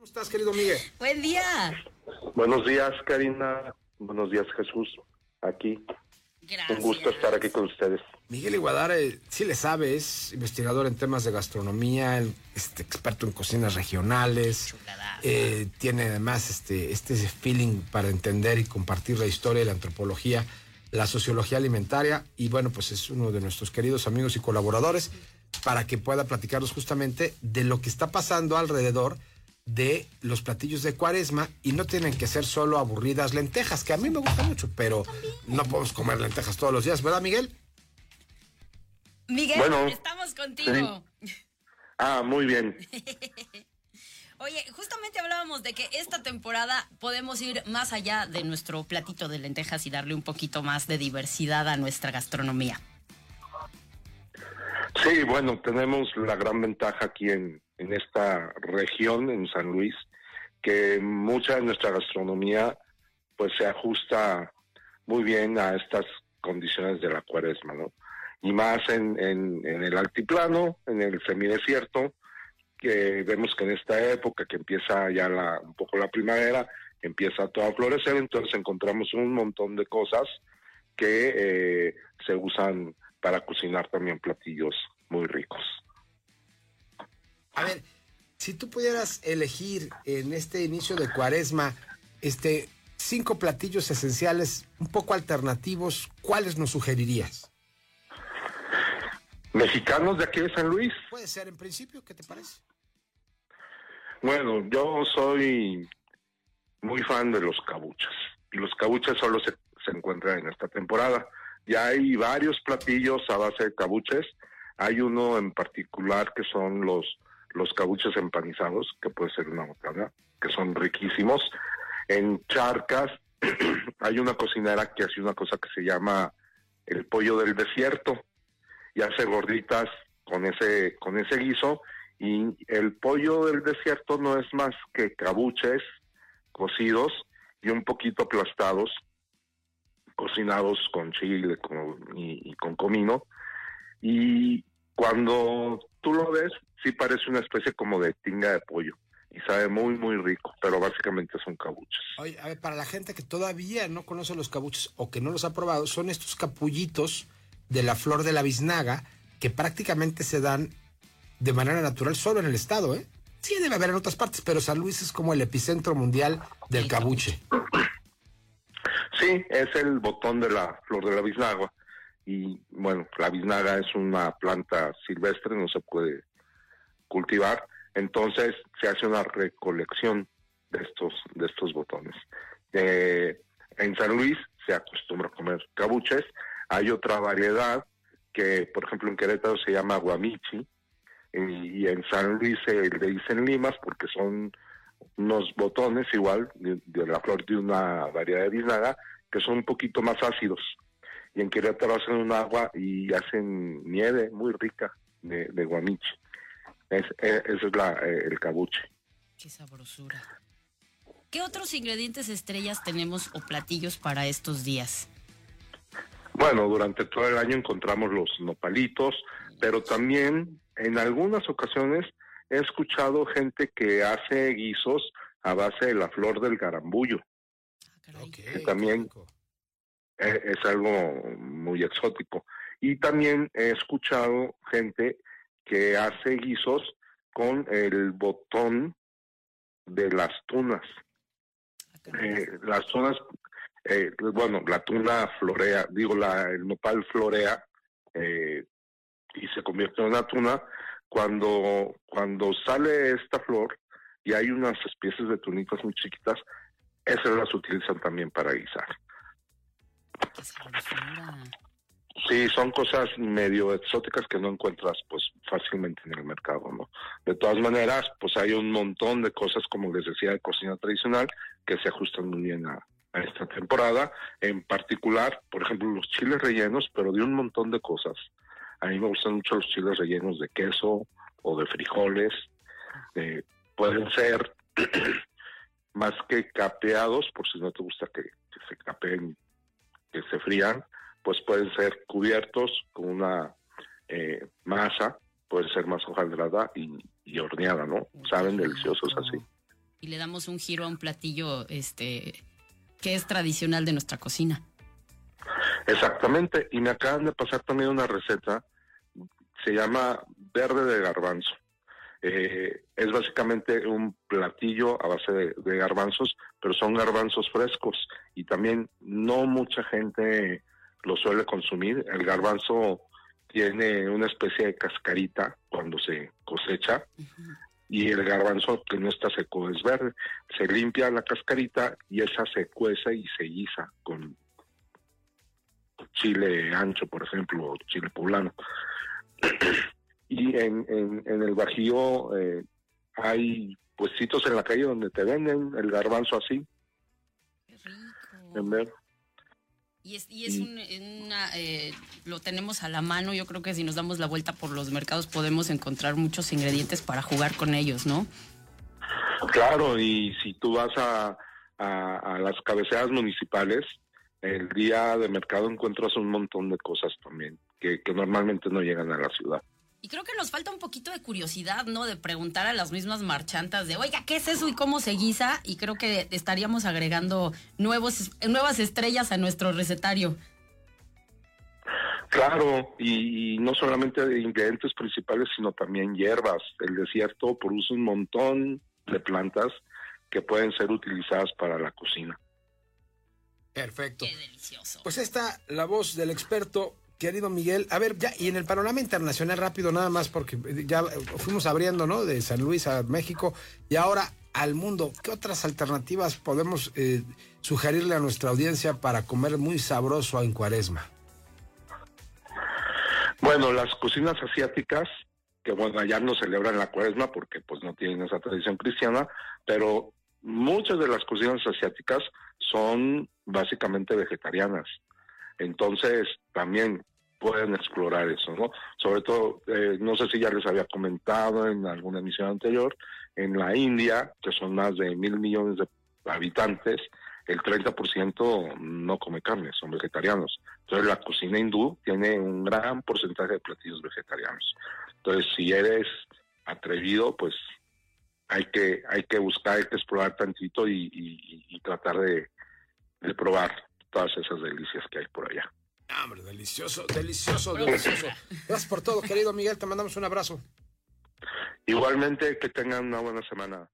¿Cómo estás, querido Miguel? Buen día. Buenos días, Karina. Buenos días, Jesús. Aquí. Gracias. Un gusto estar aquí con ustedes. Miguel Iguadare sí le sabe, es investigador en temas de gastronomía, el- este, experto en cocinas regionales, eh, tiene además este, este feeling para entender y compartir la historia y la antropología, la sociología alimentaria y bueno, pues es uno de nuestros queridos amigos y colaboradores para que pueda platicarnos justamente de lo que está pasando alrededor de los platillos de cuaresma y no tienen que ser solo aburridas lentejas, que a mí me gusta mucho, pero no podemos comer lentejas todos los días, ¿verdad, Miguel? Miguel, Bueno, estamos contigo. Ah, muy bien. Oye, justamente hablábamos de que esta temporada podemos ir más allá de nuestro platito de lentejas y darle un poquito más de diversidad a nuestra gastronomía. Sí, bueno, tenemos la gran ventaja aquí en, en esta región, en San Luis, que mucha de nuestra gastronomía pues se ajusta muy bien a estas condiciones de la cuaresma, ¿no? Y más en, en, el altiplano, en el semidesierto, que vemos que en esta época que empieza ya la, un poco la primavera, empieza todo a florecer, entonces encontramos un montón de cosas que eh, se usan para cocinar también platillos muy ricos. A ver, si tú pudieras elegir en este inicio de cuaresma, este, cinco platillos esenciales un poco alternativos, ¿cuáles nos sugerirías? Mexicanos de aquí de San Luis, Puede ser en principio, ¿qué te parece? bueno, yo soy muy fan de los cabuchas. Y los cabuchas solo se, se encuentran en esta temporada. Ya hay varios platillos a base de cabuches. Hay uno en particular que son los, los cabuches empanizados, que puede ser una botana, que son riquísimos. En Charcas hay una cocinera que hace una cosa que se llama el pollo del desierto y hace gorditas con ese con ese guiso y el pollo del desierto no es más que cabuches cocidos y un poquito aplastados cocinados con chile con- y, y con comino y cuando tú lo ves sí parece una especie como de tinga de pollo y sabe muy muy rico pero básicamente son cabuches Oye, a ver, para la gente que todavía no conoce los cabuches o que no los ha probado, son estos capullitos de la flor de la biznaga que prácticamente se dan de manera natural solo en el estado, ¿eh? Sí, debe haber en otras partes, pero San Luis es como el epicentro mundial del El cabuche. Sí, es el botón de la flor de la biznaga. Y bueno, la biznaga es una planta silvestre, no se puede cultivar. Entonces se hace una recolección de estos, de estos botones. Eh, en San Luis se acostumbra a comer cabuches. Hay otra variedad que, por ejemplo, en Querétaro se llama guamichi. Y, en San Luis se le dicen limas porque son unos botones igual de, de la flor de una variedad de biznaga que son un poquito más ácidos. Y en Querétaro hacen un agua y hacen nieve muy rica de, de guamiche. Es, eh, ese es la, eh, el cabuche. Qué sabrosura. ¿Qué otros ingredientes estrellas tenemos o platillos para estos días? Bueno, durante todo el año encontramos los nopalitos, pero también en algunas ocasiones he escuchado gente que hace guisos a base de la flor del garambullo. Ah, caray. Que también- rico. Es algo muy exótico. Y también he escuchado gente que hace guisos con el botón de las tunas. Ah. Eh, las tunas, eh, bueno, la tuna florea, digo, la, el nopal florea eh, y se convierte en una tuna cuando, cuando sale esta flor y hay unas especies de tunitas muy chiquitas, esas las utilizan también para guisar. Sí, son cosas medio exóticas que no encuentras pues fácilmente en el mercado, ¿no? De todas maneras, pues hay un montón de cosas, como les decía, de cocina tradicional que se ajustan muy bien a, esta temporada. En particular, por ejemplo, los chiles rellenos, pero de un montón de cosas. A mí me gustan mucho los chiles rellenos de queso o de frijoles. Eh, pueden ser más que capeados, por si no te gusta que, se capeen, frían, pues pueden ser cubiertos con una eh, masa, puede ser más hojaldrada y, y horneada, ¿no? Saben deliciosos así. y le damos un giro a un platillo este que es tradicional de nuestra cocina. Exactamente, y me acaban de pasar también una receta, se llama verde de garbanzo. Eh, es básicamente un platillo a base de, garbanzos, pero son garbanzos frescos y también no mucha gente lo suele consumir. El garbanzo tiene una especie de cascarita cuando se cosecha y el garbanzo que no está seco es verde. Se limpia la cascarita y esa se cuece y se guisa con chile ancho, por ejemplo, o chile poblano. y en, en, el Bajío eh, hay puestitos en la calle donde te venden el garbanzo así. Qué rico. Y es, y es una, eh, lo tenemos a la mano. Yo creo que si nos damos la vuelta por los mercados podemos encontrar muchos ingredientes para jugar con ellos, ¿no? Claro, y si tú vas a, a las cabeceras municipales, el día de mercado encuentras un montón de cosas también que, normalmente no llegan a la ciudad. Y creo que nos falta un poquito de curiosidad, ¿no? De preguntar a las mismas marchantas de, oiga, ¿qué es eso y cómo se guisa? Y creo que estaríamos agregando nuevos, nuevas estrellas a nuestro recetario. Claro, y, no solamente de ingredientes principales, sino también hierbas. El desierto produce un montón de plantas que pueden ser utilizadas para la cocina. Perfecto. Qué delicioso. Pues está la voz del experto, querido Miguel. A ver, ya, y en el panorama internacional rápido nada más, porque ya fuimos abriendo, ¿no? De San Luis a México y ahora al mundo. ¿Qué otras alternativas podemos eh, sugerirle a nuestra audiencia para comer muy sabroso en cuaresma? Bueno, las cocinas asiáticas, que bueno, allá no celebran la cuaresma porque pues no tienen esa tradición cristiana, pero muchas de las cocinas asiáticas son básicamente vegetarianas. Entonces, también pueden explorar eso, ¿no? Sobre todo, eh, no sé si ya les había comentado en alguna emisión anterior, en la India, que son más de mil millones de habitantes, el 30% no come carne, son vegetarianos. Entonces la cocina hindú tiene un gran porcentaje de platillos vegetarianos. Entonces si eres atrevido, pues hay que hay que buscar, hay que explorar tantito y tratar de, de probar todas esas delicias que hay por allá. Hombre, delicioso, delicioso, delicioso. Gracias por todo, querido Miguel. Te mandamos un abrazo. Igualmente, que tengan una buena semana.